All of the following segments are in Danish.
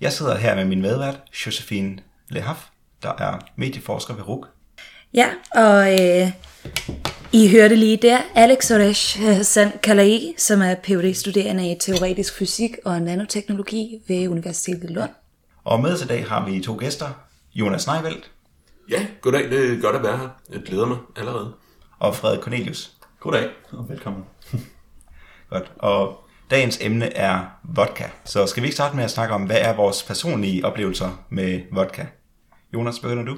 Jeg sidder her med min medvært, Josephine Lehaf, der er medieforsker ved RUK. Ja, og øh, I hørte lige der Alex Oresh San Kalai, som er phd studerende i teoretisk fysik og nanoteknologi ved Universitetet i Lund. Og med til dag har vi to gæster, Jonas Neivelt Ja, goddag. Det er godt at være her. Jeg glæder mig allerede. og Frederik Cornelius. Goddag og velkommen. Godt. Og dagens emne er vodka. Så skal vi ikke starte med at snakke om, hvad er vores personlige oplevelser med vodka? Jonas, begynder du?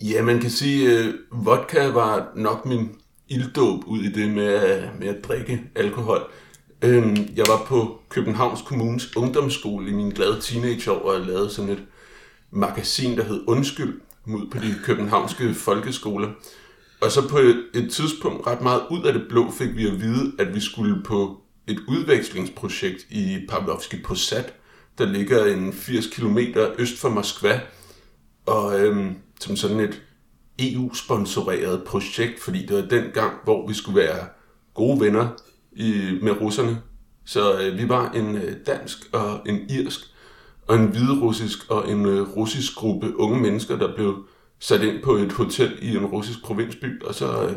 Ja, man kan sige, at vodka var nok min ilddåb ud i det med, at- med at drikke alkohol. Øhm, Jeg var på Københavns Kommunes ungdomsskole i min glade teenageår og lavede sådan et magasin, der hed Undskyld, ud på de københavnske folkeskoler. Og så på et, et tidspunkt ret meget ud af det blå fik vi at vide, at vi skulle på et udvekslingsprojekt i Pavlovski Posad, der ligger en 80 km øst for Moskva, og øhm, som sådan et EU-sponsoreret projekt, fordi det var den gang, hvor vi skulle være gode venner i, med russerne. Så øh, vi var en øh, dansk og en irsk og en hviderussisk og en øh, russisk gruppe unge mennesker, der blev sat ind på et hotel i en russisk provinsby, og så øh,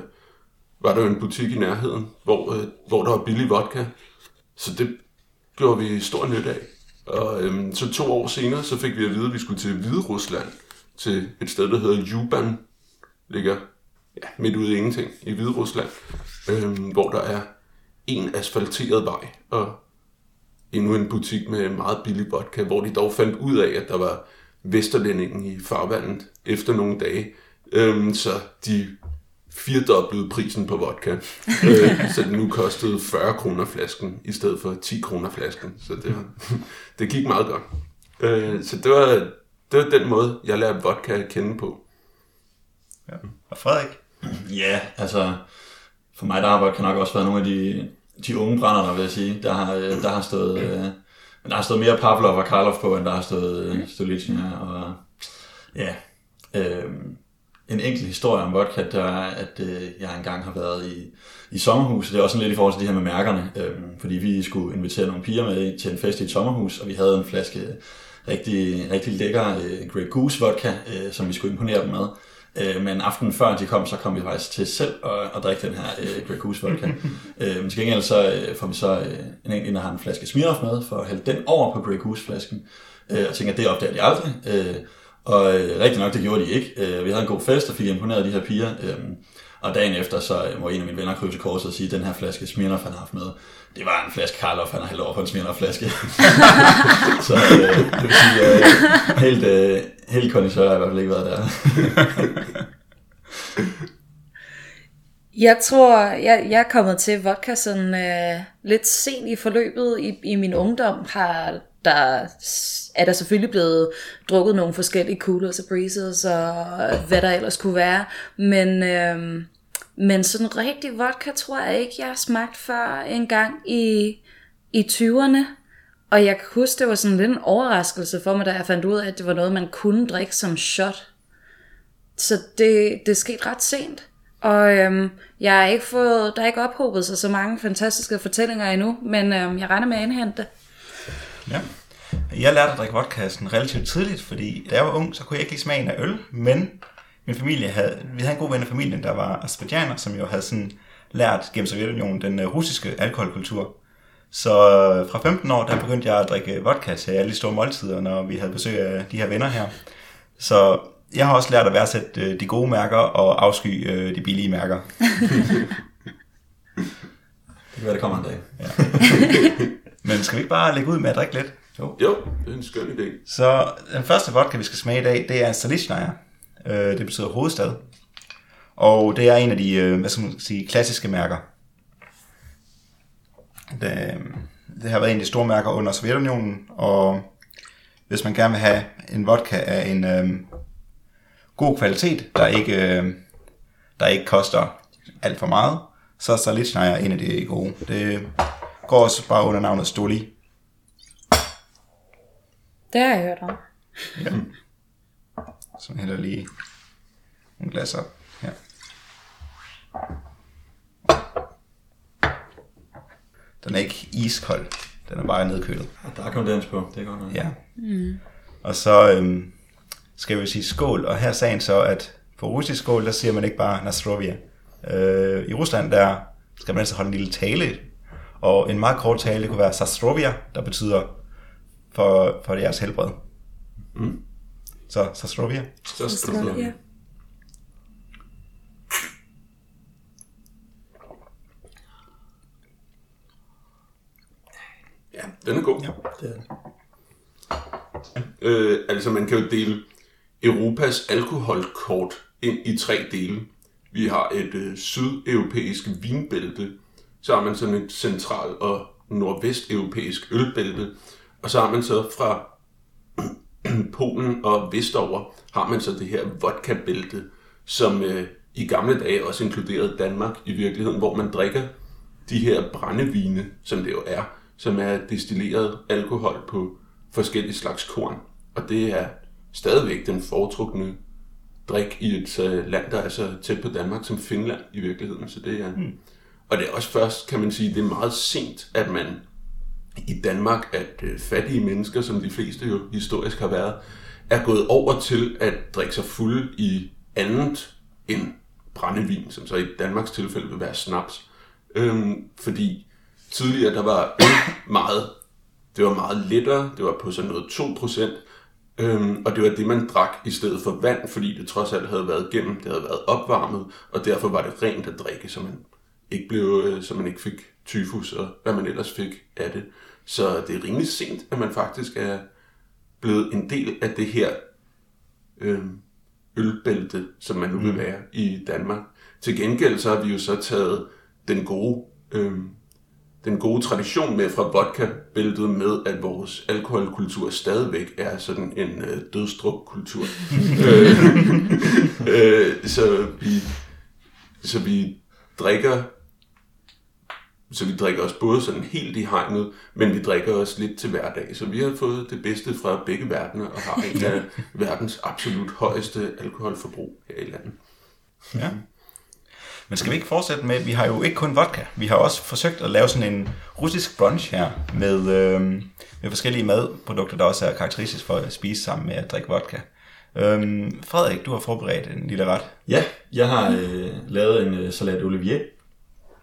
var der jo en butik i nærheden, hvor, øh, hvor der var billig vodka. Så det gjorde vi stor nyt af. Og øhm, så to år senere, så fik vi at vide, at vi skulle til Hvide Rusland, til et sted, der hedder Juban, ligger ja, midt ude i ingenting i Hvide Rusland, øhm, hvor der er en asfalteret vej og endnu en butik med meget billig vodka, hvor de dog fandt ud af, at der var Vesterlændingen i farvandet efter nogle dage. Øhm, så de firdoblede prisen på vodka, øh, så det nu kostede 40 kroner flasken, i stedet for 10 kroner flasken. Så det, var, det gik meget godt. Øh, så det var, det var den måde, jeg lærte vodka at kende på. Ja. Og Frederik? Ja, altså for mig der har vodka nok også været nogle af de, de unge brænderne, vil jeg sige. Der har, øh, der har stået... Øh, der har stået mere Pavlov og Karlov på, end der har stået øh, Stolicina. Og ja, øh, en enkelt historie om vodka, der er, at øh, jeg engang har været i, i sommerhus. Det er også sådan lidt i forhold til det her med mærkerne. Øh, fordi vi skulle invitere nogle piger med til en fest i et sommerhus, og vi havde en flaske rigtig, rigtig lækker øh, Grey Goose vodka, øh, som vi skulle imponere dem med. Øh, men aftenen før de kom, så kom vi faktisk til selv at, at drikke den her øh, Grey Goose vodka. øh, men til gengæld så øh, får vi så øh, en enkelt, der har en flaske Smirnoff med, for at hælde den over på Grey Goose flasken. Øh, og tænker, at det opdager de aldrig. Øh, og øh, rigtig nok, det gjorde de ikke. Øh, vi havde en god fest og fik imponeret de her piger. Øh, og dagen efter, så øh, må en af mine venner krydse korset og sige, at den her flaske Smirnoff, han har haft med, det var en flaske Karloff, han har hældt over på en Smirnoff-flaske. så øh, det vil sige, øh, helt, øh, helt kondisør har jeg i hvert fald ikke været der. Jeg tror, jeg, jeg er kommet til vodka sådan øh, lidt sent i forløbet. I, I min ungdom har der, er der selvfølgelig blevet drukket nogle forskellige coolers og breezes og hvad der ellers kunne være. Men, øh, men sådan rigtig vodka tror jeg ikke, jeg har smagt før en gang i, i 20'erne. Og jeg kan huske, det var sådan lidt en overraskelse for mig, da jeg fandt ud af, at det var noget, man kunne drikke som shot. Så det, det skete ret sent. Og øhm, jeg har ikke fået, der er ikke ophobet sig så mange fantastiske fortællinger endnu, men øhm, jeg regner med at indhente det. Ja. Jeg lærte at drikke vodka sådan relativt tidligt, fordi da jeg var ung, så kunne jeg ikke lide smagen af øl, men min familie havde, vi havde en god ven af familien, der var azerbaijaner, som jo havde sådan lært gennem Sovjetunionen den øh, russiske alkoholkultur. Så øh, fra 15 år, der begyndte jeg at drikke vodka til alle de store måltider, når vi havde besøg af de her venner her. Så jeg har også lært at værdsætte øh, de gode mærker og afsky de billige mærker. Det kan være, det kommer en dag. Men skal vi ikke bare lægge ud med at drikke lidt? Jo. Jo, det er en skøn idé. Så den første vodka, vi skal smage i dag, det er Salishnaya. Øh, det betyder hovedstad. Og det er en af de, øh, hvad skal man sige, klassiske mærker. Det, det har været en af de store mærker under Sovjetunionen, og hvis man gerne vil have en vodka af en øh, god kvalitet, der ikke, øh, der ikke koster alt for meget, så er Salitschneier en af de gode. Det går også bare under navnet Stoli. Det har jeg hørt om. Så jeg hælder lige en glas op her. Den er ikke iskold. Den er bare nedkølet. Og der er kondens på, det er godt nok. Ja. Mm. Og så øhm, skal vi sige skål, og her er sagen så, at på russisk skål, der siger man ikke bare Nastrovia. Øh, I Rusland, der skal man altså holde en lille tale, og en meget kort tale kunne være Sastrovia, der betyder for, for jeres helbred. Mm. Så Sastrovia. Du Ja. Ja, den er god. Ja. Det er det. Øh, altså, man kan jo dele Europas alkoholkort ind i tre dele. Vi har et øh, sydeuropæisk vinbælte, så har man sådan et central- og nordvesteuropæisk ølbælte, og så har man så fra Polen og vestover, har man så det her vodka-bælte, som øh, i gamle dage også inkluderede Danmark i virkeligheden, hvor man drikker de her brændevine, som det jo er, som er destilleret alkohol på forskellige slags korn. Og det er stadigvæk den foretrukne drik i et øh, land, der er så tæt på Danmark som Finland i virkeligheden. Så det er, mm. Og det er også først, kan man sige, det er meget sent, at man i Danmark, at øh, fattige mennesker, som de fleste jo historisk har været, er gået over til at drikke sig fuld i andet end brændevin, som så i Danmarks tilfælde vil være snaps. Øhm, fordi tidligere der var øl meget, det var meget lettere, det var på sådan noget 2%, øhm, og det var det, man drak i stedet for vand, fordi det trods alt havde været gennem, det havde været opvarmet, og derfor var det rent at drikke, så man ikke blev, øh, så man ikke fik tyfus og hvad man ellers fik af det. Så det er rimelig sent, at man faktisk er blevet en del af det her øh, ølbælte, som man nu vil være i Danmark. Til gengæld så har vi jo så taget den gode, øh, den gode tradition med fra vodka-bæltet med, at vores alkoholkultur stadigvæk er sådan en øh, dødstruk-kultur. øh, øh, så, vi, så vi drikker så vi drikker også både sådan helt i hegnet, men vi drikker også lidt til hverdag. Så vi har fået det bedste fra begge verdener og har en af verdens absolut højeste alkoholforbrug her i landet. Ja. Men skal vi ikke fortsætte med, vi har jo ikke kun vodka, vi har også forsøgt at lave sådan en russisk brunch her, med, øh, med forskellige madprodukter, der også er karakteristisk for at spise sammen med at drikke vodka. Øhm, Frederik, du har forberedt en lille ret. Ja, jeg har øh, lavet en øh, salat olivier,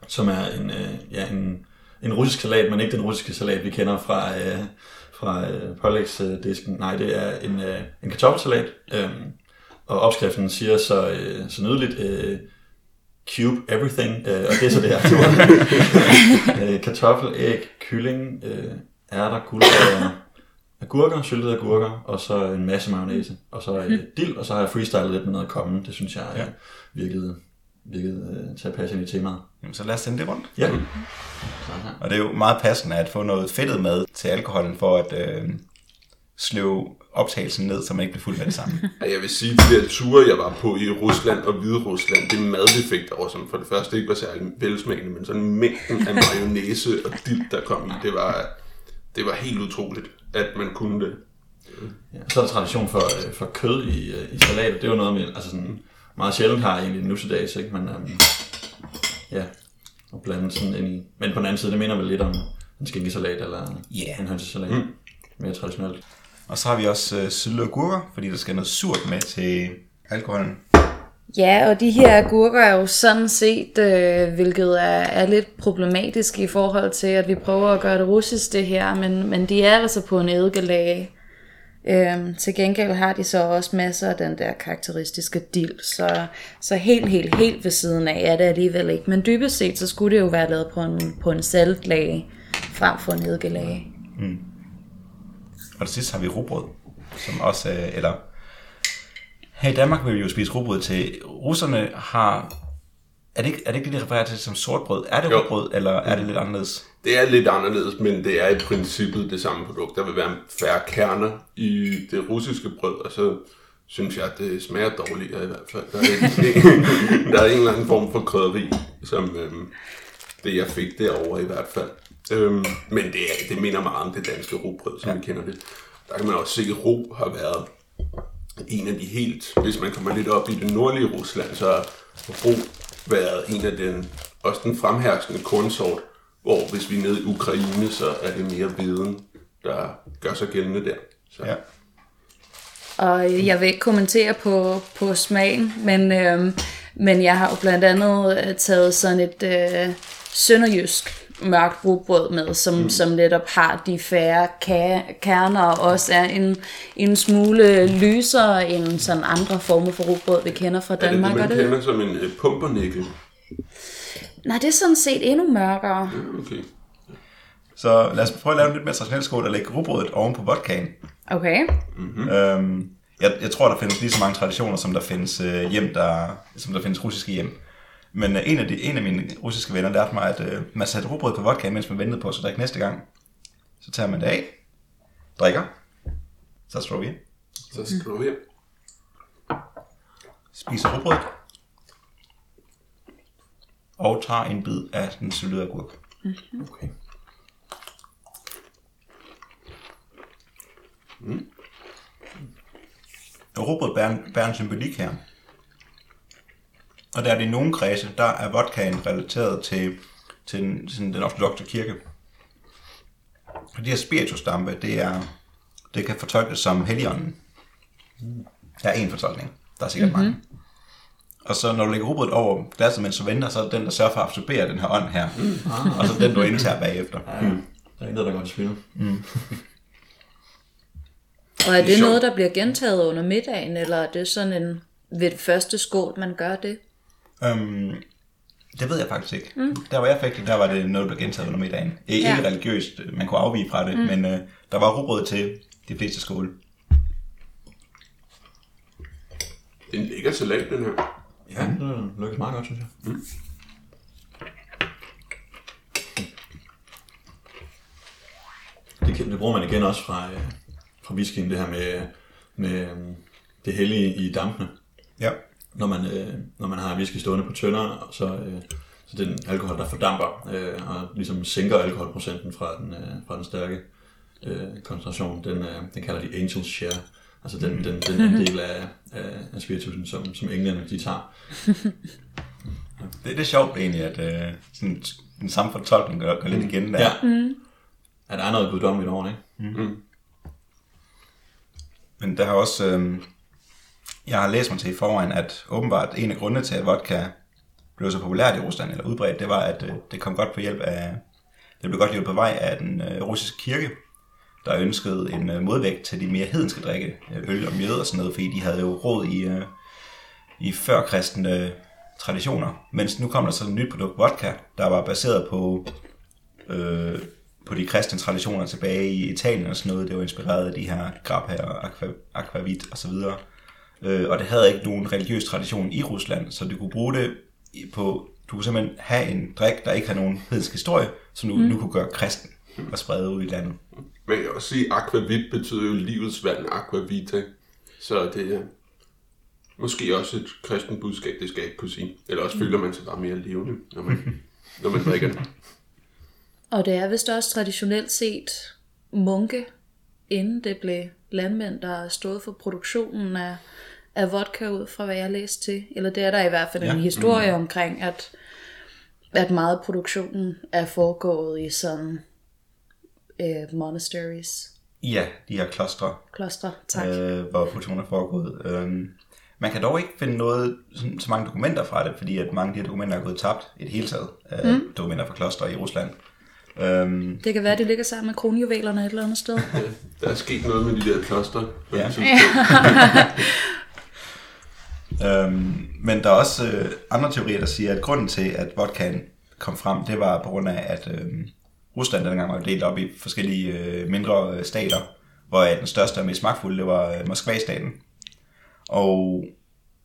som er en, øh, ja, en, en russisk salat, men ikke den russiske salat, vi kender fra, øh, fra øh, pålægsdisken. Nej, det er en, øh, en kartoffelsalat, øh, og opskriften siger så, øh, så nydeligt, øh, cube everything, øh, og det er så det her. øh, kartoffel, æg, kylling, øh, ærter, gulerødder, agurker, syltede agurker, og så en masse mayonnaise, og så øh, dild, og så har jeg freestylet lidt med noget kommen. Det synes jeg Ja. ja. virkede, virkede øh, til at passe ind i temaet. Jamen, så lad os sende det rundt. Ja. Og det er jo meget passende at få noget fedtet mad til alkoholen, for at øh, slå optagelsen ned, så man ikke bliver fuld med det samme. Jeg vil sige, de der ture, jeg var på i Rusland og Hvide Rusland, det mad, vi fik derovre, som for det første ikke var særlig velsmagende, men sådan mængden af mayonnaise og dild, der kom i, det var, det var helt utroligt, at man kunne det. Ja. Så er der tradition for, øh, for kød i, øh, i salat. Det er jo noget, med, altså sådan, meget sjældent har egentlig nu til dags, ikke? Men um, ja, og blande sådan ind i. Men på den anden side, det minder vel lidt om en skinkesalat eller Ja. en hønsesalat. Mm. Mere traditionelt. Og så har vi også øh, syltede agurker, fordi der skal noget surt med til alkoholen. Ja, og de her agurker er jo sådan set, øh, hvilket er, er lidt problematisk i forhold til, at vi prøver at gøre det russisk det her, men, men de er altså på en eddikelag. Øhm, til gengæld har de så også masser af den der karakteristiske dild, så, så helt, helt, helt ved siden af er det alligevel ikke. Men dybest set, så skulle det jo være lavet på en, på en saltlage, frem for en eddikelag. Og til sidst har vi rugbrød, som også, øh, eller her i Danmark vil vi jo spise rugbrød til. Russerne har Er det, ikke, er det ikke det, de refererer til som sortbrød? Er det Jo. rugbrød, eller er det lidt anderledes? Det er lidt anderledes, men det er i princippet det samme produkt. Der vil være færre kerner i det russiske brød, og så synes jeg, at det smager dårligere i hvert fald. Der er, en, der er en eller anden form for krydderi, som øhm, det jeg fik derovre i hvert fald. Øhm, men det, er, det minder meget om det danske rugbrød, som ja. vi kender det. Der kan man også se, at ro har været en af de helt, hvis man kommer lidt op i det nordlige Rusland, så har ro været en af den, også den fremherskende kornsort, hvor hvis vi er nede i Ukraine, så er det mere viden, der gør sig gældende der. Så. Ja. Og jeg vil ikke kommentere på, på smagen, men, øhm, men jeg har jo blandt andet øh, taget sådan et øh, sønderjysk mørkt rugbrød med, som, mm. som netop har de færre ka- kerner, og også er en, en smule lysere end sådan andre former for rugbrød, vi kender fra Er det det, Danmark. man det? kender som en øh, pumpernikkel? Nej, det er sådan set endnu mørkere. Okay. Så lad os prøve at lave en lidt mere traditionel skål og lægge rugbrødet oven på vodkaen. Okay. Mm. Øhm, jeg, jeg tror, der findes lige så mange traditioner, som der findes øh, hjem, der, som der findes russiske hjem. Men øh, en, af de, en af mine russiske venner lærte mig, at øh, man satte rugbrød på vodka, mens man ventede på at drikke næste gang. Så tager man det af, drikker, så slår vi ind, Så skriver vi spiser rugbrød, og tager en bid af den syltede agurk. Okay. Og rugbrød bærer, en- bærer en symbolik her. Og der er det i nogle kredse, der er vodkaen relateret til, til den, sådan den ortodoxe kirke. Og de her spiritusdampe, det er, det kan fortolkes som helligånden. Der er en fortolkning. Der er sikkert mm-hmm. mange. Og så når du lægger rugbrødet over glasset, mens du venter, så er det den, der sørger for at absorbere den her ånd her. Mm. Og så den, du indtager bagefter. Ja, der er intet, der går til spil. Og er Det er det noget, der bliver gentaget under middagen, eller er det sådan en ved det første skål, man gør det? Øhm, det ved jeg faktisk ikke. Mm. Der hvor jeg fik det, der var det noget, der blev gentaget under middagen. Ikke Ja. ja. religiøst, man kunne afvige fra det, mm. men øh, der var rugbrød til de fleste skole. Det er en lækker salat, den her. Ja, det lykkes meget godt, synes jeg. Det, kan- det bruger man igen også fra, øh, fra whiskyen, det her med, med øh, det hellige i dampene. Ja. Når man, øh, når man har whisky stående på tønder, så, øh, så den alkohol, der fordamper øh, og ligesom sænker alkoholprocenten fra den, øh, fra den stærke øh, koncentration, den, øh, den kalder de angels share. Altså den, den, den andel af, af, af spiritusen, som, som englene de tager. Det, det er sjovt egentlig, at øh, sådan, den samme fortolkning gør, gør lidt igen der. Ja. Mm. At der er noget guddommeligt over, det, ikke? Men der har også, øh, jeg har læst mig til i forvejen, at åbenbart en af grundene til, at vodka blev så populært i Rusland, eller udbredt, det var, at øh, det kom godt på hjælp af, det blev godt hjulpet på vej af den øh, russiske kirke, der ønskede en øh, modvægt til de mere hedenske drikke, øh, øl og mjød og sådan noget, fordi de havde jo råd i, øh, i førkristne traditioner. Mens nu kom der så et nyt produkt, vodka, der var baseret på, øh, på de kristne traditioner tilbage i Italien og sådan noget. Det var inspireret af de her grappa og aqua- aquavit og så videre. Øh, og det havde ikke nogen religiøs tradition i Rusland, så du kunne bruge det på, du kunne simpelthen have en drik, der ikke har nogen hedensk historie, som du mm. nu kunne gøre kristen og sprede ud i landet. Man kan også sige, aquavit betyder jo livets vand, aquavita. Så det er måske også et kristent budskab, det skal jeg ikke kunne sige. Eller også føler man sig bare mere levende, når man, når man drikker det. Og det er vist også traditionelt set munke, inden det blev landmænd, der stået for produktionen af, af vodka ud fra, hvad jeg læste til. Eller det er der i hvert fald ja. en historie mm. omkring, at, at meget af produktionen er foregået i sådan øh, monasteries, Ja, de her klostre, klostre, tak. øh, hvor produktionen er foregået. Øhm, man kan dog ikke finde noget, sådan, så mange dokumenter fra det, fordi at mange af de her dokumenter er gået tabt i det hele taget. Øh, mm. Dokumenter fra klostre i Rusland. Øhm, Det kan være, det ligger sammen med kronjuvelerne et eller andet sted. Der er sket noget med de der kloster. Ja. Øhm, men der er også øh, andre teorier, der siger, at grunden til, at vodkaen kom frem, det var på grund af, at øh, Rusland dengang var delt op i forskellige øh, mindre øh, stater, hvor den største og mest magtfulde, det var øh, Moskva-staten. Og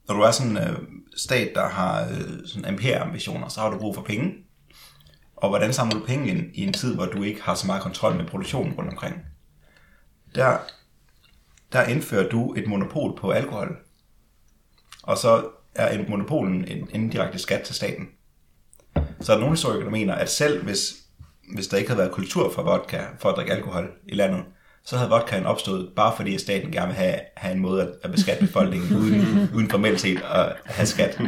når du er sådan en øh, stat, der har øh, sådan ambitioner, så har du brug for penge. Og hvordan samler du penge ind i en tid, hvor du ikke har så meget kontrol med produktionen rundt omkring? Der, der indfører du et monopol på alkohol. Og så er monopolen en indirekte skat til staten. Så er der nogle historikere, der mener, at selv hvis, hvis der ikke havde været kultur for vodka, for at drikke alkohol i landet, så havde vodkaen opstået, bare fordi at staten gerne vil have, have en måde at, at beskatte befolkningen uden, uden formelt set at have skat.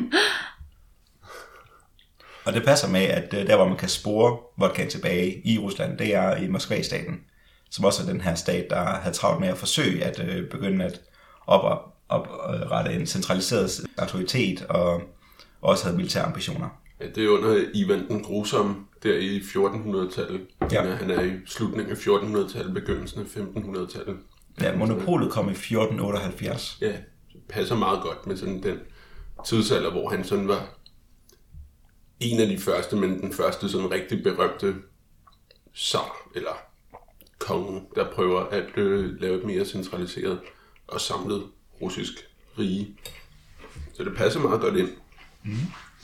Og det passer med, at øh, der hvor man kan spore vodkaen tilbage i Rusland, det er i Moskva-staten, som også er den her stat, der har travlt med at forsøge at øh, begynde at op, oprette en centraliseret autoritet og også havde militære ambitioner. Ja, det er under Ivan den Grusomme, der i 1400-tallet. Ja. Ja. Han er i slutningen af 1400-tallet, begyndelsen af 1500-tallet. Ja, monopolet kom i 1478. Ja, det passer meget godt med sådan den tidsalder, hvor han sådan var en af de første, men den første sådan rigtig berømte zar, eller konge, der prøver at øh, lave et mere centraliseret og samlet russisk rige. Så det passer meget godt ind, mm.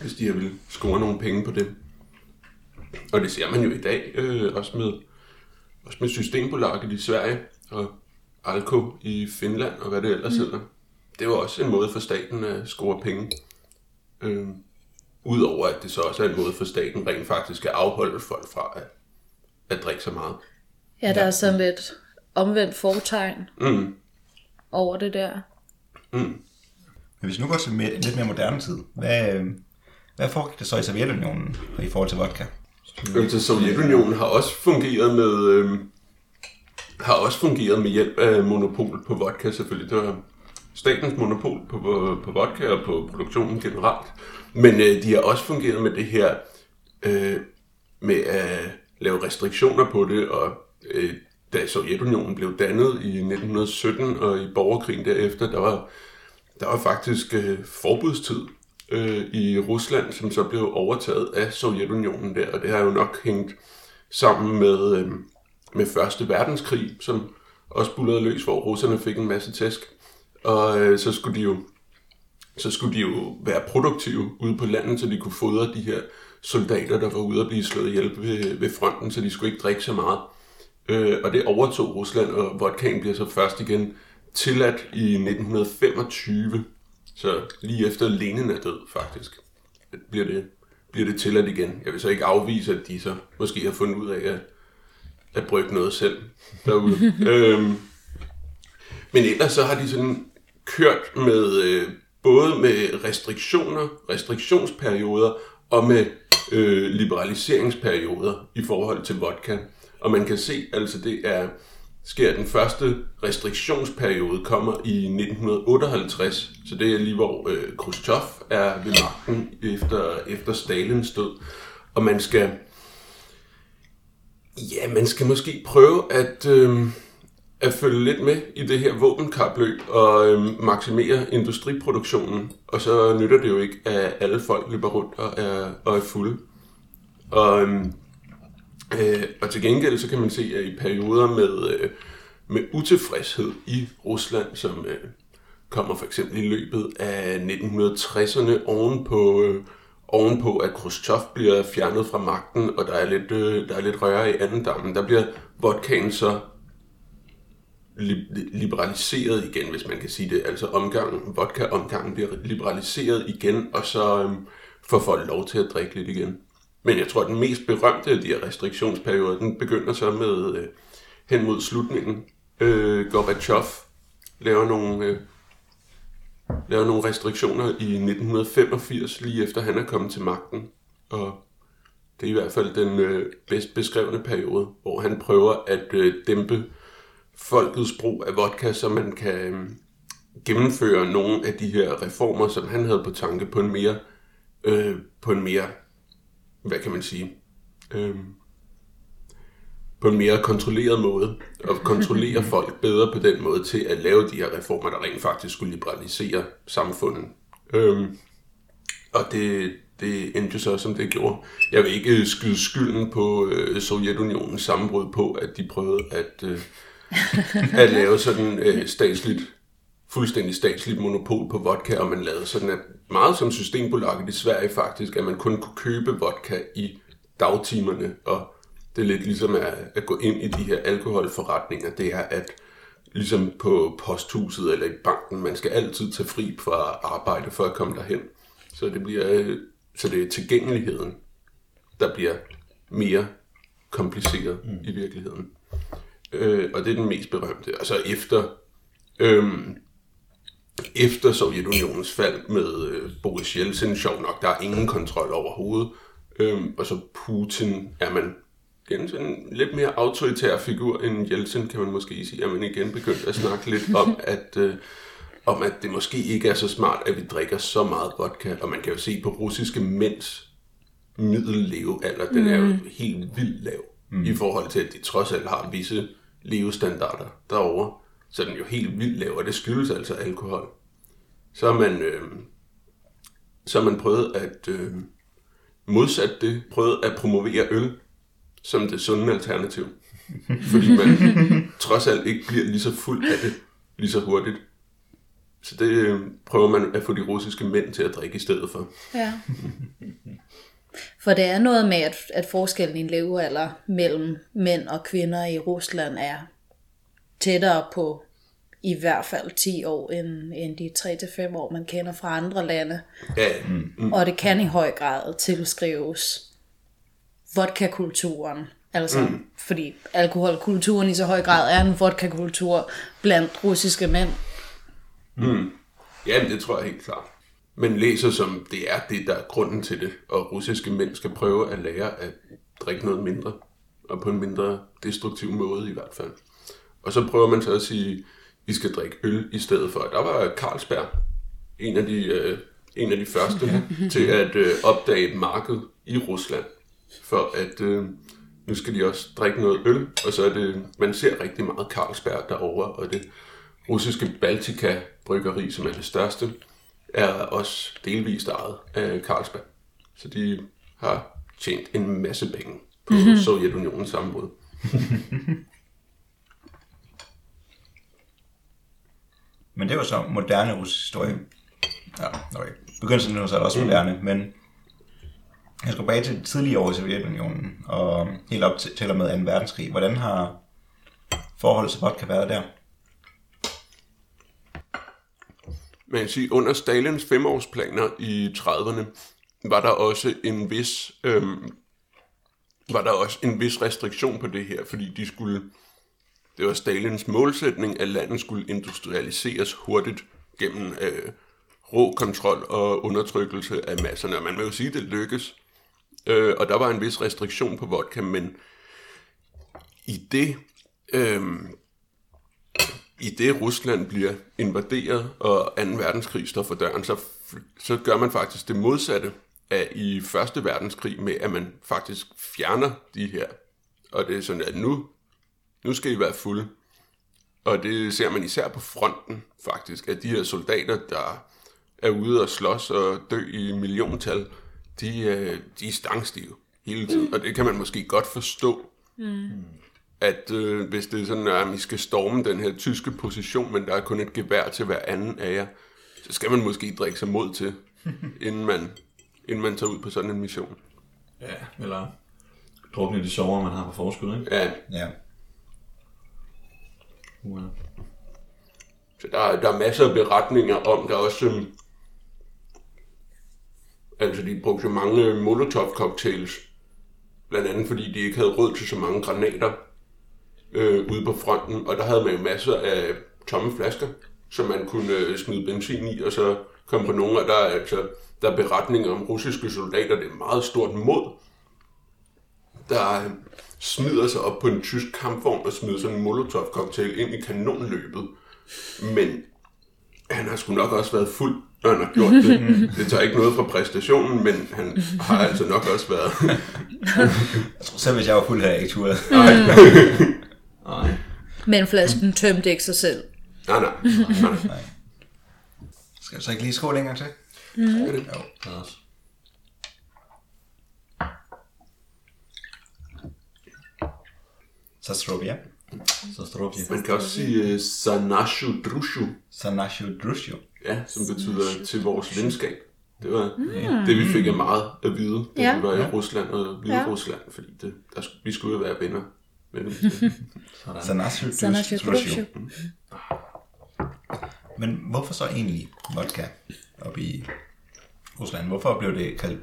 hvis de vil score nogle penge på det. Og det ser man jo i dag, øh, også, med, også med Systembolaget i Sverige, og Alko i Finland, og hvad det ellers mm. hedder. Det var også en måde for staten at score penge. Øh, Udover at det så også er en måde for staten rent faktisk at afholde folk fra at, at drikke så meget. Ja, der er sådan lidt omvendt fortegn Mm. over det der. Men hvis vi nu går til lidt mere moderne tid, hvad, øh, hvad foregik der så i Sovjetunionen i forhold til vodka? Altså, Sovjetunionen har også fungeret med Øhm, har også fungeret med hjælp af monopol på vodka selvfølgelig. Det var statens monopol på, på, på vodka og på produktionen generelt. Men øh, de har også fungeret med det her øh, med at lave restriktioner på det, og øh, da Sovjetunionen blev dannet i 1917 og i borgerkrigen derefter, der var, der var faktisk øh, forbudstid øh, i Rusland, som så blev overtaget af Sovjetunionen der, og det har jo nok hængt sammen med, øh, med Første Verdenskrig, som også bullerede løs, hvor russerne fik en masse tæsk. Og øh, så skulle de jo så skulle de jo være produktive ude på landet, så de kunne fodre de her soldater, der var ude at blive slået ihjel ved, ved fronten, så de skulle ikke drikke så meget. Øh, og det overtog Rusland, og vodkaen bliver så først igen tilladt i 1925, så lige efter Lenin er død faktisk, bliver det, bliver det tilladt igen. Jeg vil så ikke afvise, at de så måske har fundet ud af at, at brygge noget selv derude. øhm, men ellers så har de sådan kørt med øh, både med restriktioner, restriktionsperioder og med øh, liberaliseringsperioder i forhold til vodka. Og man kan se, altså det er sker den første restriktionsperiode kommer i 1958, så det er lige hvor øh, Khrushchev er ved magten efter, efter Stalins død. Og man skal ja, man skal måske prøve at øh, at følge lidt med i det her våbenkapløb og øh, maksimere industriproduktionen. Og så nytter det jo ikke, at alle folk løber rundt og er, og er fulde. Og, øh, øh, og til gengæld så kan man se, at i perioder med, øh, med utilfredshed i Rusland, som øh, kommer for eksempel i løbet af 1960'erne ovenpå, øh, ovenpå at Khrushchev bliver fjernet fra magten, og der er lidt, øh, der er lidt røre i anden dammen, der bliver vodkaen så liberaliseret igen, hvis man kan sige det. Altså omgangen, vodka-omgangen bliver liberaliseret igen, og så øhm, får folk lov til at drikke lidt igen. Men jeg tror, at den mest berømte af de her restriktionsperioder, den begynder så med øh, hen mod slutningen. Øh, Gorbachev laver nogle, øh, laver nogle restriktioner i 1985, lige efter han er kommet til magten. Og det er i hvert fald den øh, bedst beskrevne periode, hvor han prøver at øh, dæmpe folkets brug af vodka, så man kan øh, gennemføre nogle af de her reformer, som han havde på tanke på en mere, øh, på en mere, hvad kan man sige, øh, på en mere kontrolleret måde, og kontrollere folk bedre på den måde til at lave de her reformer, der rent faktisk skulle liberalisere samfundet. Øh, og det, det endte jo så, som det gjorde. Jeg vil ikke skyde skylden på øh, Sovjetunionens sammenbrud på, at de prøvede at, øh, at lave sådan øh, statsligt fuldstændig statsligt monopol på vodka, og man lavede sådan, at meget som Systembolaget i Sverige faktisk, at man kun kunne købe vodka i dagtimerne, og det er lidt ligesom at, at gå ind i de her alkoholforretninger, det er at ligesom på posthuset eller i banken, man skal altid tage fri fra arbejde for at komme derhen. Så det bliver så det er tilgængeligheden, der bliver mere kompliceret mm. i virkeligheden. Øh, og det er den mest berømte. Og så efter, øh, efter Sovjetunionens fald med øh, Boris Yeltsin, sjov nok, der er ingen kontrol overhovedet. Øh, og så Putin er man igen sådan en lidt mere autoritær figur end Yeltsin, kan man måske sige, at man igen begyndt at snakke lidt om, at, øh, om at det måske ikke er så smart, at vi drikker så meget vodka. Og man kan jo se på russiske mænds middellevealder, den er jo helt vildt lav mm. i forhold til, at de trods alt har visse levestandarder derovre. Så den er jo helt vildt lav, og det skyldes altså alkohol. Så har man, øh, så har man prøvet at øh, modsat det, prøvet at promovere øl som det sunde alternativ. Fordi man trods alt ikke bliver lige så fuld af det lige så hurtigt. Så det øh, prøver man at få de russiske mænd til at drikke i stedet for. Ja. For det er noget med, at, at forskellen i levealder mellem mænd og kvinder i Rusland er tættere på i hvert fald 10 år, end, end de 3-5 år, man kender fra andre lande. Ja, mm. Og det kan i høj grad tilskrives vodka-kulturen. Altså, mm. fordi alkoholkulturen i så høj grad er en vodka-kultur blandt russiske mænd. Mm. Ja, det tror jeg helt klart. Men læser som, det er det, der er grunden til det, og russiske mænd skal prøve at lære at drikke noget mindre, og på en mindre destruktiv måde i hvert fald. Og så prøver man så at sige, I skal drikke øl i stedet for. Der var Carlsberg, en af de, øh, en af de første til at øh, opdage et marked i Rusland, for at øh, nu skal de også drikke noget øl, og så er det, man ser rigtig meget Carlsberg derovre, og det russiske Baltica bryggeri, som er det største, er også delvist ejet af Carlsberg. Så de har tjent en masse penge på mm-hmm. Sovjetunionens sammenbrud. Men det var så moderne russisk historie. Ja, okay. Begyndelsen nu så er det også moderne, men jeg skal tilbage til tidlige år i Sovjetunionen, og helt op til, til og med 2. verdenskrig. Hvordan har forholdet til vodka været der? Man kan sige, under Stalins femårsplaner i 30'erne, var der også en vis, øhm, var der også en vis restriktion på det her, fordi de skulle, det var Stalins målsætning, at landet skulle industrialiseres hurtigt gennem øh, rå kontrol og undertrykkelse af masserne. Og man må jo sige, at det lykkes. Øh, og der var en vis restriktion på vodka, men i det, øh, i det Rusland bliver invaderet, og 2. verdenskrig står for døren, så, så gør man faktisk det modsatte af i 1. verdenskrig med, at man faktisk fjerner de her. Og det er sådan, at nu, nu skal I være fulde. Og det ser man især på fronten, faktisk, at de her soldater, der er ude og slås og dø i milliontal, de, øh, de er stangstive hele tiden. Og det kan man måske godt forstå, mm. at øh, hvis det er sådan, at vi skal storme den her tyske position, men der er kun et gevær til hver anden af jer, så skal man måske drikke sig mod til, inden man, inden man tager ud på sådan en mission. Ja, eller drukne de sover, man har på forskud, ikke? Ja, Ja. Wow. så der, der er masser af beretninger om, der også... øhm, Altså, de brugte mange øhm, Molotov-cocktails, blandt andet fordi de ikke havde råd til så mange granater øh, ude på fronten, og der havde man jo masser af tomme flasker, som man kunne øh, smide benzin i, og så kom på nogle af der, altså, der er beretninger om russiske soldater, det er meget stort mod, der øh, smider sig op på en tysk kampvogn og smider sådan en Molotov-cocktail ind i kanonløbet. Men han har sgu nok også været fuld, når han har gjort det. Det tager ikke noget fra præstationen, men han har altså nok også været... Jeg tror selv, hvis jeg var fuld her, jeg ikke turde. nej. Men flasken tømte ikke sig selv. Nej, nej. nej. Nej. Skal jeg så ikke lige skåle en gang til? Mm. Jo. Det også. Så tror vi, ja. Så Strobji. Man kan også sige uh, Sanashu Drushu, Sanashu Drushu. ja, som betyder til vores venskab. Det var mm. det, vi fik af meget at vide, da Ja. vi var i Rusland og Hvide Rusland, fordi det, der, vi skulle jo være venner. Men, Sanashu Drushu. Drushu. Men hvorfor så egentlig vodka op i Rusland? Hvorfor blev det kaldt...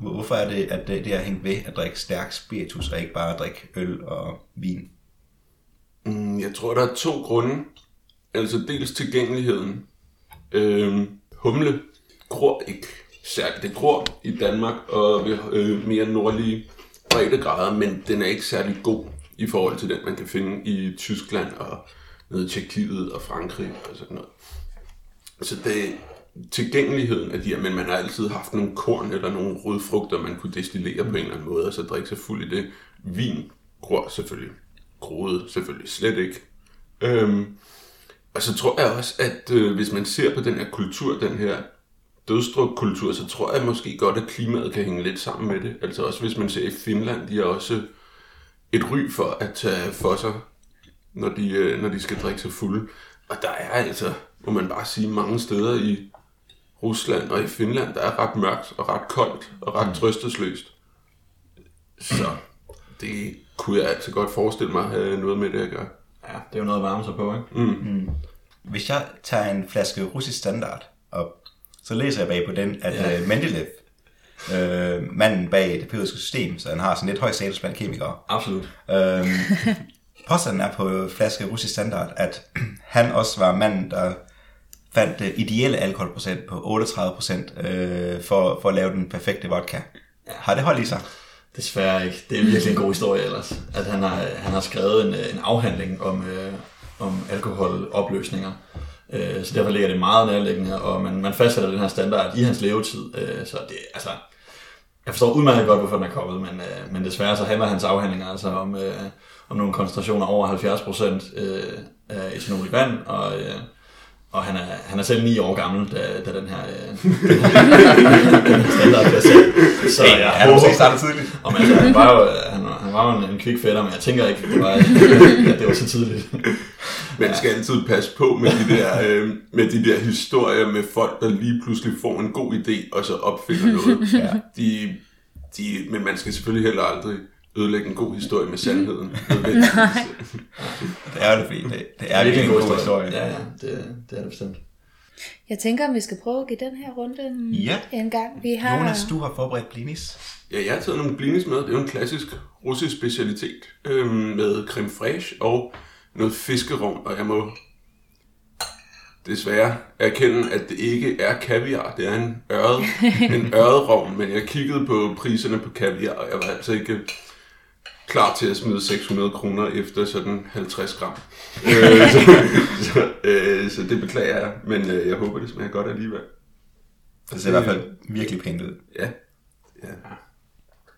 Hvorfor er det, at det, det er hængt ved at drikke stærk spiritus, og ikke bare at drikke øl og vin? Mm, Jeg tror, der er to grunde. Altså dels tilgængeligheden. Øhm, humle gror ikke særligt. Det gror i Danmark og ved øh, mere nordlige breddegrader, men den er ikke særlig god i forhold til den, man kan finde i Tyskland og nede i Tjekkiet og Frankrig og sådan noget. Så det tilgængeligheden af de her, men man har altid haft nogle korn eller nogle rødfrugter, man kunne destillere på en eller anden måde, og så drikke sig fuld i det. Vin gror selvfølgelig. Groede selvfølgelig slet ikke. Øhm, og så tror jeg også, at øh, hvis man ser på den her kultur, den her dødstruk-kultur, så tror jeg måske godt, at klimaet kan hænge lidt sammen med det. Altså også hvis man ser i Finland, de har også et ry for at tage for sig, når de, øh, når de skal drikke sig fulde. Og der er altså, må man bare sige, mange steder i Rusland og i Finland, der er ret mørkt og ret koldt og ret trøstesløst. Så det kunne jeg altså godt forestille mig have noget med det at gøre. Ja, det er jo noget at varme sig på, ikke? Hvis jeg tager en flaske russisk standard op, så læser jeg bag på den, at ja. Mendeleev, øh, manden bag det periodiske system, så han har sådan lidt høj status blandt kemikere, Absolut. Øhm, påstanden er på flaske russisk standard, at han også var manden, der fandt det ideelle alkoholprocent på 38 procent øh, for, for at lave den perfekte vodka. Har det hold i sig? Desværre ikke. Det er virkelig en god historie ellers. At han har, han har skrevet en, en afhandling om, øh, om alkoholopløsninger. Øh, så derfor ligger det meget nærliggende, og man, man fastsætter den her standard i hans levetid. Øh, så det, altså, jeg forstår udmærket godt, hvorfor den er kommet, men, øh, men desværre så handler hans afhandlinger altså om, øh, om nogle koncentrationer over 70 procent øh, af etanol i vand, og, øh, og han, er, han er selv 9 år gammel, da, da den her, øh, den her standard bliver sat. Så Hey, jeg håber, startet tidligt. om, altså, han var jo, han, var- han var jo en, en kvik fætter, men jeg tænker ikke, det var, at det var så tidligt. Man skal altid passe på med de, der, øh, med de der historier med folk, der lige pludselig får en god idé, og så opfinder noget. ja. de, de, men man skal selvfølgelig heller aldrig ødelægge en god historie med sandheden. nødvendigvis. Det er det, fordi det, det er Det er virkelig en god historie. historie. Ja, ja, det, det er det bestemt. Jeg tænker, om vi skal prøve at give den her runde en, Ja. en gang. Vi har... Jonas, du har forberedt blinis. ja, jeg har taget nogle blinis med. Det er jo en klassisk russisk specialitet øh, med creme fraiche og noget fiskerum, og jeg må desværre erkende, at det ikke er kaviar. Det er en øret, en ørerovn, men jeg kiggede på priserne på kaviar, og jeg var altså ikke klar til at smide 600 kroner efter sådan 50 gram. øh, så, så, øh, så det beklager jeg, men øh, jeg håber, det smager godt alligevel. Det ser i hvert fald virkelig pænt ud. Ja, ja.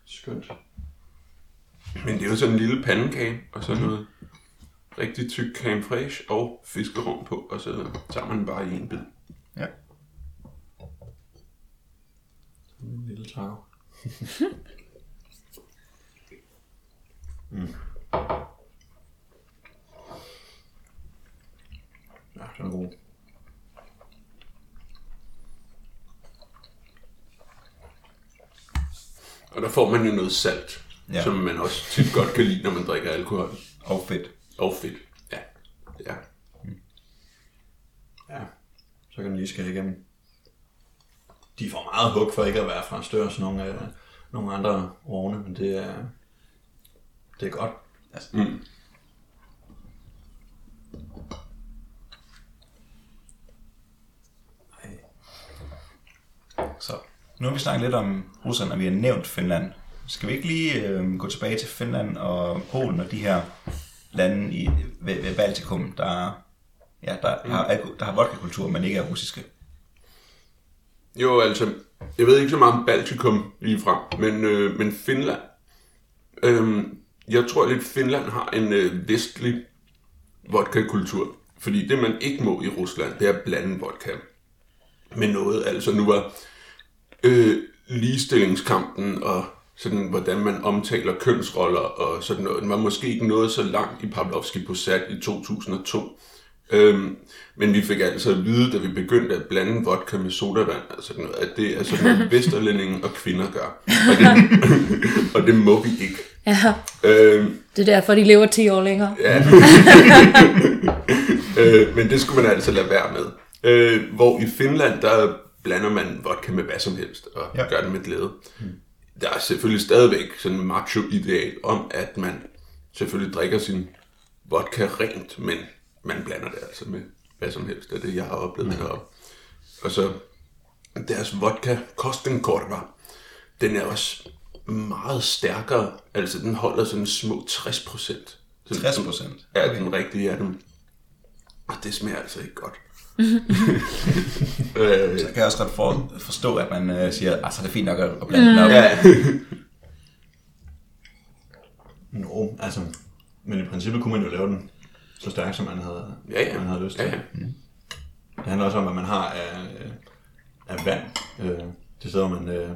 Skønt. Men det er jo sådan en lille pandekage, og så noget rigtig tyk creme fraiche og fiskerum på, og så tager man den bare i en bid. Ja. En lille trav. mm. Ja, den er god. Og der får man jo noget salt, Ja. som man også tit godt kan lide, når man drikker alkohol. Og fedt. Og fedt. Ja. ja. Ja, så kan den lige skære igennem. De får meget hug for ikke at være fra større nogle, øh, nogle andre ovne, men det er, det er godt. Mm. Så nu har vi snakket lidt om Rusland, og vi har nævnt Finland. Skal vi ikke lige øh, gå tilbage til Finland og Polen og de her lande i, ved, ved Baltikum, der, ja, der, mm. har, der har vodka-kultur, men ikke er russiske? Jo, altså, jeg ved ikke så meget om Baltikum lige frem, men, øh, men Finland. Øhm, jeg tror lidt, Finland har en øh, vestlig vodka-kultur. Fordi det, man ikke må i Rusland, det er at blande vodka med noget. Altså nu var øh, ligestillingskampen og sådan, hvordan man omtaler kønsroller og sådan noget. Den var måske ikke nået så langt i Pavlovski Posat i 2002. Øhm, men vi fik altså at vide, da vi begyndte at blande vodka med sodavand, altså noget, at det er sådan noget, vesterlændinge og kvinder gør. Og det, og det må vi ikke. Ja, Øhm, det er derfor, de lever 10 år længere. Ja. øh, men det skulle man altså lade være med. Øh, hvor i Finland, der blander man vodka med hvad som helst, og Ja. gør det med glæde. Der er selvfølgelig stadigvæk sådan en macho-ideal om, at man selvfølgelig drikker sin vodka rent, men man blander det altså med hvad som helst. Det er det, jeg har oplevet deroppe. Og så deres vodka, Kostenkorva, den er også meget stærkere. Altså, den holder sådan små 60 procent. 60 procent? Ja, okay. den rigtige er den. Og det smager altså ikke godt. øh, Så kan jeg også godt for, forstå, at man øh, siger, at så er det fint nok at, at blande den op. ja, Nå, altså, men i princippet kunne man jo lave den så stærk, som man havde, Ja, ja. man havde lyst til. Ja, ja. Det handler også om, hvad man har af, af vand, øh, de steder, hvor man, øh,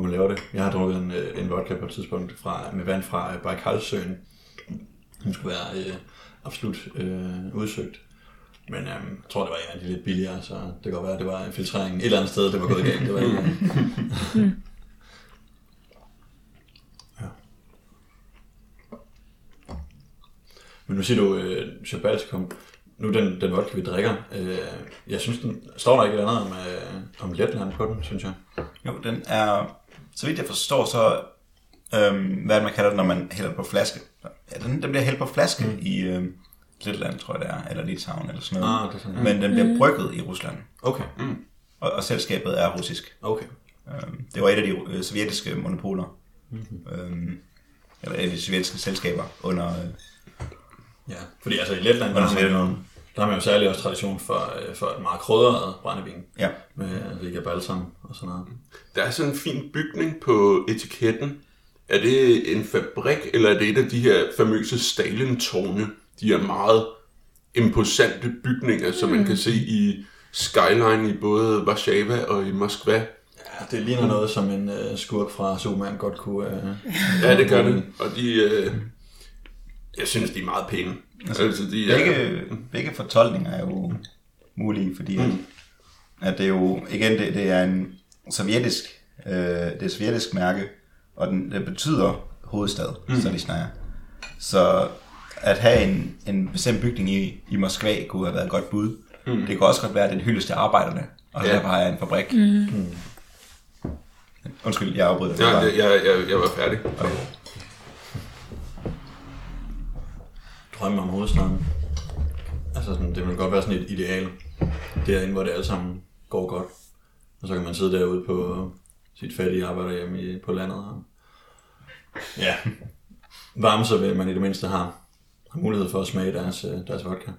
hvor man laver det. Jeg har drukket en, øh, en vodka på et tidspunkt fra, med vand fra øh, Baikalsøen. Den skulle være øh, absolut øh, udsøgt. Men øh, jeg tror, det var en af de lidt billigere, så det kan godt være, at det var en filtrering et eller andet sted, det var gået galt. Det var ikke, ja. Men nu siger du øh, Shabaltikum. Nu den, den vodka, vi drikker, øh, jeg synes, den står der ikke et andet om, øh, om Letland på den, synes jeg. Jo, den er, så vidt jeg forstår, så, øhm, hvad det, man kalder det, når man hælder på flaske? Ja, den, den bliver hældt på flaske mm. i øhm, Letland, tror jeg det er, eller Litauen, eller sådan noget. Ah, det er sådan, ja. Men den bliver brygget i Rusland, Okay, mm. og, og selskabet er russisk. okay. Øhm, det var et af de øh, sovjetiske monopoler. Mm-hmm. Øhm, eller et af de sovjetiske selskaber under... Øh, Ja, fordi altså i Letland, der Under har, man jo, Sovjetunionen. Der har man jo særlig også tradition for, øh, for et meget krydret brændevin. ja, Med Riga Balsam og sådan noget. der er sådan en fin bygning på etiketten. Er det en fabrik, eller er det et af de her famøse Stalin-tårne? De er meget imposante bygninger, som man kan se i skyline i både Warszawa og i Moskva. Ja, det ligner noget, som en øh, skurk fra Superman godt kunne... Øh, Ja, det gør det. Og de, øh, jeg synes, de er meget pæne. Altså, de er, begge, begge fortolkninger er jo mulige, fordi at, at det er jo, igen, det, det er en sovjetisk, øh, det er et sovjetisk mærke, og den, det betyder hovedstad, mm. så de snakker. Så at have en, en bestemt bygning i, i Moskva kunne have været et godt bud. Mm. Det kunne også godt være, at den hyldest til arbejderne, og Ja. ja. der bare er en fabrik. Mm. Undskyld, jeg afbryder dig. Ja, bare. jeg, jeg, jeg, jeg var færdig. Okay. Drømme om hovedstaden. Altså, sådan, det vil godt være sådan et ideal. Derinde, hvor det alle sammen går godt. Og så kan man sidde derude på sit fattige arbejderhjem i, på landet. Og, ja, varme sig ved, at man i det mindste har, har mulighed for at smage deres, øh, deres vodka.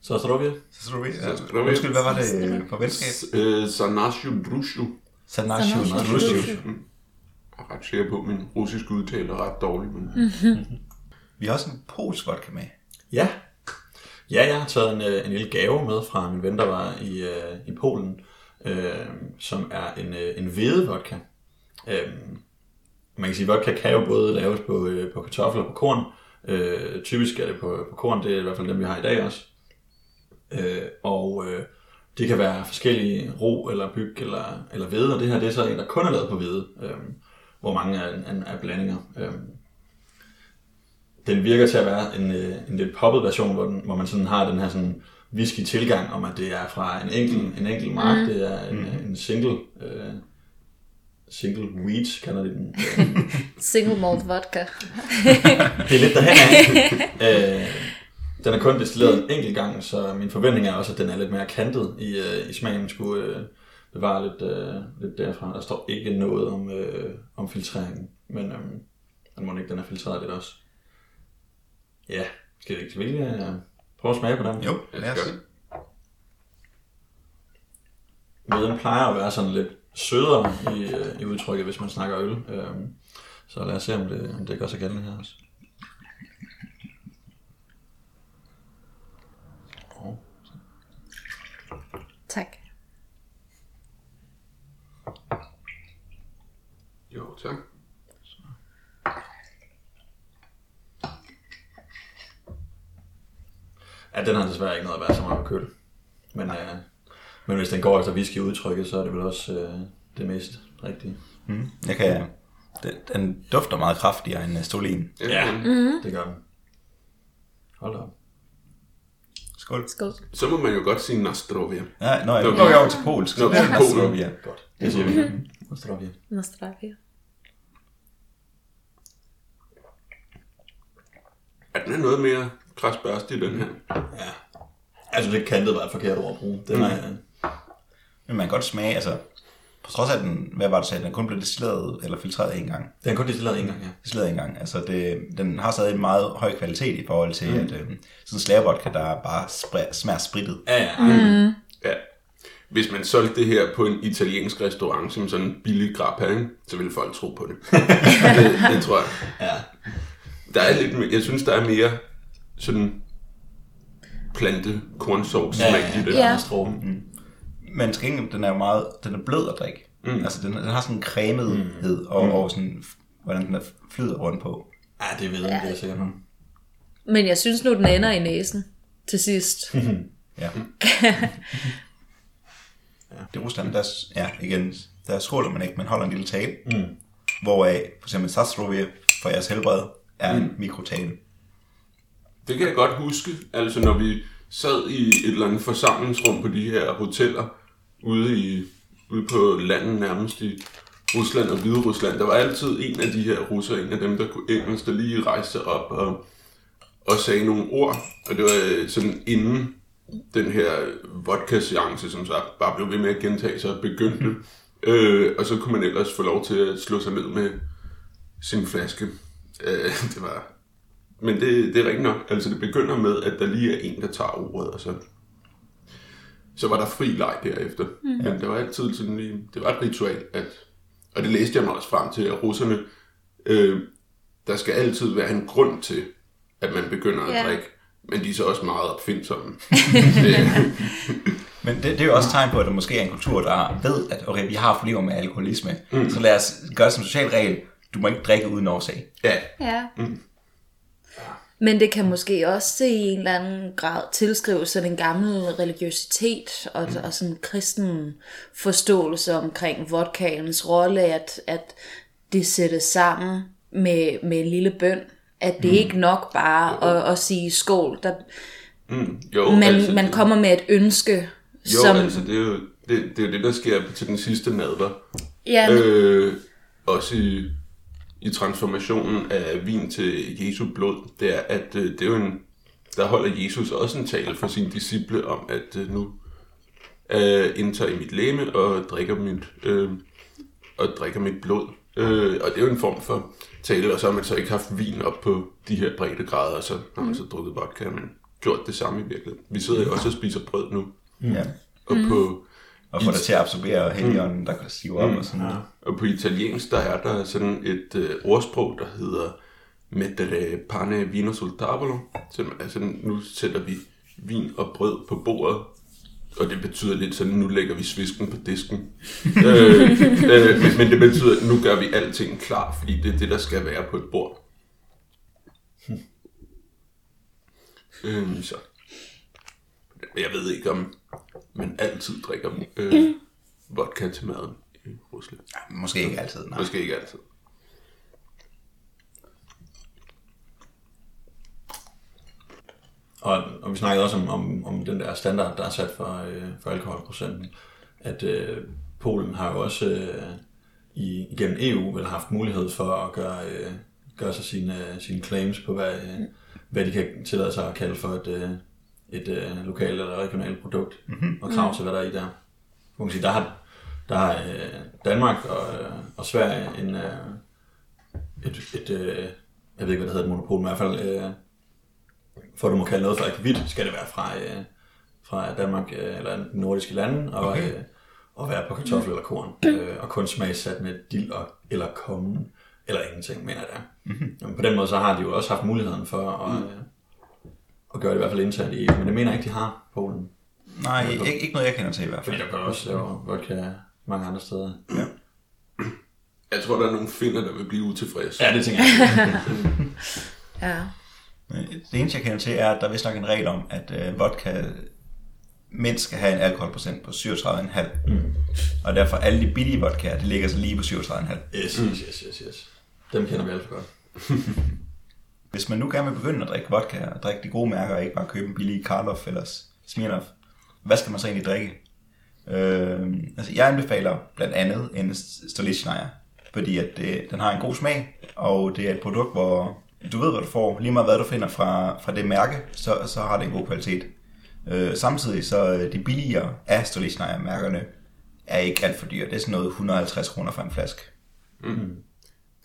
Så tror vi. Så tror vi, Så tror vi- Undskyld, hvad var det for venskab? Øh, Sanashu Drushu. Sanashu. Sanashu. Er ret sikker på, at min russiske udtale er ret dårlig. Men... Vi har også en polsk vodka med. Ja. Ja, jeg har taget en, øh, en lille gave med fra min ven, der var i, øh, i Polen, øh, som er en, øh, en hvedevodka. Øh, man kan sige, at vodka kan jo både laves på, øh, på kartofler og på korn. Øh, typisk er det på, på korn, det er i hvert fald dem, vi har i dag også. Øh, og øh, det kan være forskellige ro eller byg eller, eller hvede, og det her det er så en, der kun er lavet på hvede, øh, hvor mange er, er, er blandinger. Øh, den virker til at være en, øh, en lidt poppet version, hvor, den, hvor man sådan har den her sådan whisky tilgang om, at det er fra en enkelt, en enkelt mark, mm. det er en, en single, øh, single wheat, kalder de den. Øh, Single malt vodka. det er lidt derhen af. øh, den er kun destilleret en enkelt gang, så min forventning er også, at den er lidt mere kantet i, øh, i smagen. Skulle øh, bevare lidt, øh, lidt derfra. Der står ikke noget om, øh, om filtreringen, men øh, den må ikke, den er filtreret lidt også. Ja, skal vi ikke ikke, øh, prøve at smage på den? Jo, lad os se. Viden plejer at være sådan lidt sødere i, øh, i udtrykket, hvis man snakker øl. Øh, så lad os se, om det, om det gør sig gældende her også. Tak. Jo, tak. Ja, den har desværre ikke noget at være så meget med køl. Men, øh, men hvis den går efter whisky udtrykket, så er det vel også øh, det mest rigtige. Mm. Jeg kan, den, den dufter meget kraftigere end øh, Stolin. Ja, mm-hmm. det gør den. Hold da op. Skål. Skål. Så må man jo godt sige nå, jeg Nå, nu går jeg over til polsk. Nå. Nostrovia. Godt. Det siger vi. Nostrovia. Nostravia. Mm. Er den er noget mere krasbørstig, den her? Ja. Jeg synes ikke, kantet var et forkert ord at bruge. Den er, øh, Men man kan godt smage, altså, på trods af, den, hvad var det, sagde, den kun blev destilleret eller filtreret en gang. den er kun destilleret en gang, ja. Destilleret en gang. Altså, det, den har stadig en meget høj kvalitet i forhold til, mm. at øh, sådan en slavevodka, der bare spre, smager sprittet. Ja, ja. Mm. Ja. Hvis man solgte det her på en italiensk restaurant som sådan en billig grappa, så ville folk tro på det. det. Det tror jeg. ja. Der er lidt, mere- jeg synes, der er mere sådan plante kornsovs Ja, smag ja, i det. Ja. Stråben. Men til gengæld, den er jo meget, den er blød at drikke. Mm. Altså, den, den har sådan en cremethed, mm. og, og sådan, hvordan den er flyder rundt på. Ja, det ved jeg ikke, det er sikkert. Men jeg synes nu, den ender i næsen til sidst. Ja. Det er Rusland, der, ja, igen, der skåler man ikke, man holder en lille tale. Mm. Hvoraf, for eksempel Sastrovia, for jeres helbred, er en mikrotale. Det kan jeg godt huske, altså når vi sad i et eller andet forsamlingsrum på de her hoteller, ude, i, ude på landet nærmest i Rusland og Hvide Rusland, der var altid en af de her russer, en af dem, der kunne engelsk, der lige rejste op og, og sagde nogle ord, og det var øh, sådan inden den her vodka-seance, som så bare blev ved med at gentage sig, begyndte. Øh, og så kunne man ellers få lov til at slå sig ned med sin flaske. Øh, det var... Men det, det er rigtigt nok. Altså det begynder med, at der lige er en, der tager ordet, og så, så var der fri leg derefter. Mm. Men det var altid sådan lige... Det var et ritual, at... Og det læste jeg mig også frem til, at russerne... Øh, der skal altid være en grund til, at man begynder at Ja. drikke. Men de er så også meget opfindsomme. Men det, det er jo også tegn på, at der måske er en kultur, der ved, at okay, vi har problemer med alkoholisme. Mm. Så lad os gøre det som social regel. Du må ikke drikke uden årsag. ja, Ja. Men det kan måske også i en eller anden grad tilskrives sådan en gammel religiøsitet og, og sådan en kristen forståelse omkring vodkaens rolle, at, at det sættes sammen med, med en lille bøn. At det ikke nok bare at, at sige skål. Der, jo, man, altså, man kommer med et ønske, Jo, som... altså det er jo det, det, er jo det der sker til den sidste nadver. ja, men, Øh, også i, i transformationen af vin til Jesu blod, det er, at øh, det er jo en, der holder Jesus også en tale for sine disciple om, at øh, nu øh, indtager I mit læme og drikker mit, øh, og drikker mit blod. Øh, og det er jo en form for tale, og så har man så ikke haft vin op på de her breddegrader, og så har man så drukket vodka, men gjort det samme i virkeligheden. Vi sidder jo også og spiser brød nu, Ja. og på Og få dig til at absorbere helligånden, der kan sive op og sådan noget. Og på italiensk, der er der sådan et øh, ordsprog, der hedder Mettere pane vino sul tavolo. Som, altså, nu sætter vi vin og brød på bordet, og det betyder lidt sådan, nu lægger vi svisken på disken. øh, øh, men, men det betyder, at nu gør vi alting klar, fordi det er det, der skal være på et bord. Øh, så. Jeg ved ikke, om man altid drikker øh, vodka til maden i Rusland. Ja, måske ikke altid, nej. Måske ikke altid. Og, og vi snakkede også om, om, om den der standard, der er sat for, øh, for alkoholprocenten. At øh, Polen har jo også øh, i, igennem EU vel haft mulighed for at gøre, øh, gøre sig sine, sine claims på, hvad, øh, hvad de kan tillade sig at kalde for et, øh, et øh, lokalt eller regionalt produkt, mm-hmm. og krav til, hvad der er i der. Man kan sige, der har, der har øh, Danmark og, øh, og Sverige en, øh, et, et øh, jeg ved ikke, hvad det hedder, et monopol, men i hvert fald øh, for at du må kalde noget for akvavit, skal det være fra, øh, fra Danmark øh, eller nordiske lande, og, okay. øh, og være på kartoffel eller korn, øh, og kun smagsat med dild og, eller kommen, eller ingenting, mener jeg der. Mm-hmm. På den måde så har de jo også haft muligheden for at, øh, at gøre det i hvert fald internt i EU, men det mener jeg ikke, de har, Polen. Nej, ikke, ikke noget, jeg kender til i hvert Fordi fald. der kan også vodka mange andre steder. Ja. Jeg tror, der er nogle finder, der vil blive utilfredse. Ja, det tænker jeg. Ja. Det eneste, jeg kender til, er, at der er vist nok en regel om, at øh, vodka mindst skal have en alkoholprocent på 37,5. Mm. Og derfor alle de billige vodkaer, de ligger så lige på 37,5. Yes, yes, yes, yes, yes. Dem kender vi alt for godt. Hvis man nu gerne vil begynde at drikke vodka og drikke de gode mærker, og ikke bare købe en billig Karloff eller Smirnoff, hvad skal man så egentlig drikke? Øh, altså jeg anbefaler blandt andet en Stolichnaya, fordi at det, den har en god smag, og det er et produkt, hvor du ved, hvad du får. Lige meget hvad du finder fra, fra det mærke, så, så har det en god kvalitet. Øh, samtidig så øh, de billigere af Stolichnaya-mærkerne er ikke alt for dyre. Det er sådan noget 150 kroner for en flaske. Mm.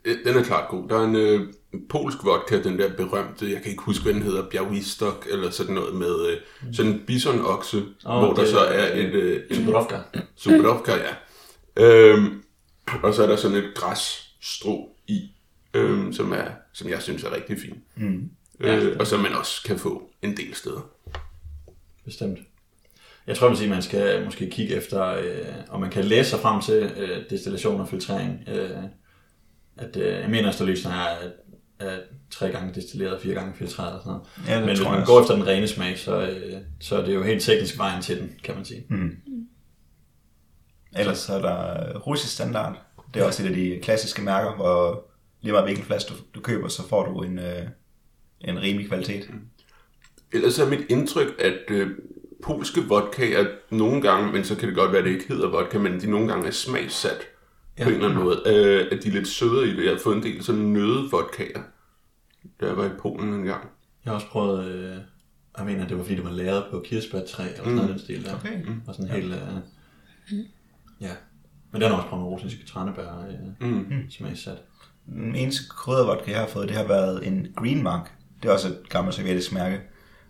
Øh, den er klart god. Der er en øh, polsk vodka, den der berømte, jeg kan ikke huske, hvad den hedder, Białystok, eller sådan noget med øh, sådan en bisonokse, oh, hvor der det så er- et... Øh, en Dubrovka. Superovka, ja. Øhm, og så er der sådan et græsstrå i, øhm, som, er, som jeg synes er rigtig fint. Mm. Øh, og som man også kan få en del steder. Bestemt. Jeg tror, at man skal måske kigge efter, øh, om man kan læse sig frem til øh, destillation og filtrering. Øh, at, øh, jeg mener, at Stolichnaya er, er tre gange destilleret, fire gange filtreret og sådan noget. Ja, det Men hvis man går efter den rene smag, så, øh, så er det jo helt teknisk vejen til den, kan man sige. Mm. Ellers så er der øh, russisk standard. Det er også et af de klassiske mærker, hvor lige meget hvilken flaske du, du køber, så får du en, øh, en rimelig kvalitet. Ellers er mit indtryk, at øh, polske vodkaer nogle gange, men så kan det godt være, at det ikke hedder vodka, men de nogle gange er smagssat ja. på en eller anden måde. Øh, at de er lidt sødere i det. Jeg har fået en del sådan nøde vodkaer, da jeg var i Polen en gang. Jeg har også prøvet, øh, jeg mener, det var fordi, det var lavet på kirsebærtræ, eller sådan noget mm. den stil der. Okay. Mm. Og sådan ja. helt, øh, ja. Men den har også prøvet nogle russiske tranebær øh, mm. smagsat. Den eneste kryddervodka, jeg har fået, det har været en Green Mark. Det er også et gammelt sovjetisk mærke,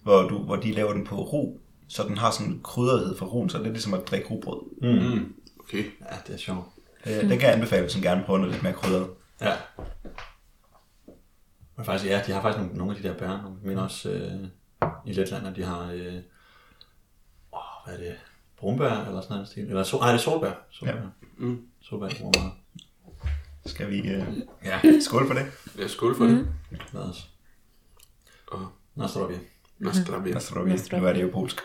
hvor, du, hvor de laver den på ro, så den har sådan en krydderhed for roen, så det er ligesom at drikke rugbrød. Mm. Okay. Ja, det er sjovt. Øh, Den kan jeg anbefale, hvis man gerne prøver noget lidt mere krydret. Ja. Men faktisk, ja, de har faktisk nogle, nogle af de der bær. Mener også øh, i Letland, de har, øh, åh, hvad er det, brumbær eller sådan noget stil. Eller sol, nej, det er solbær. solbær. Ja. Mm. Solbær bruger meget. Skal vi øh, Ja. skåle for det? Ja, skål for mm. det. Lad os. Og Nå, står vi. Nastravia. Lad os prøve. Nu er det jo polsk.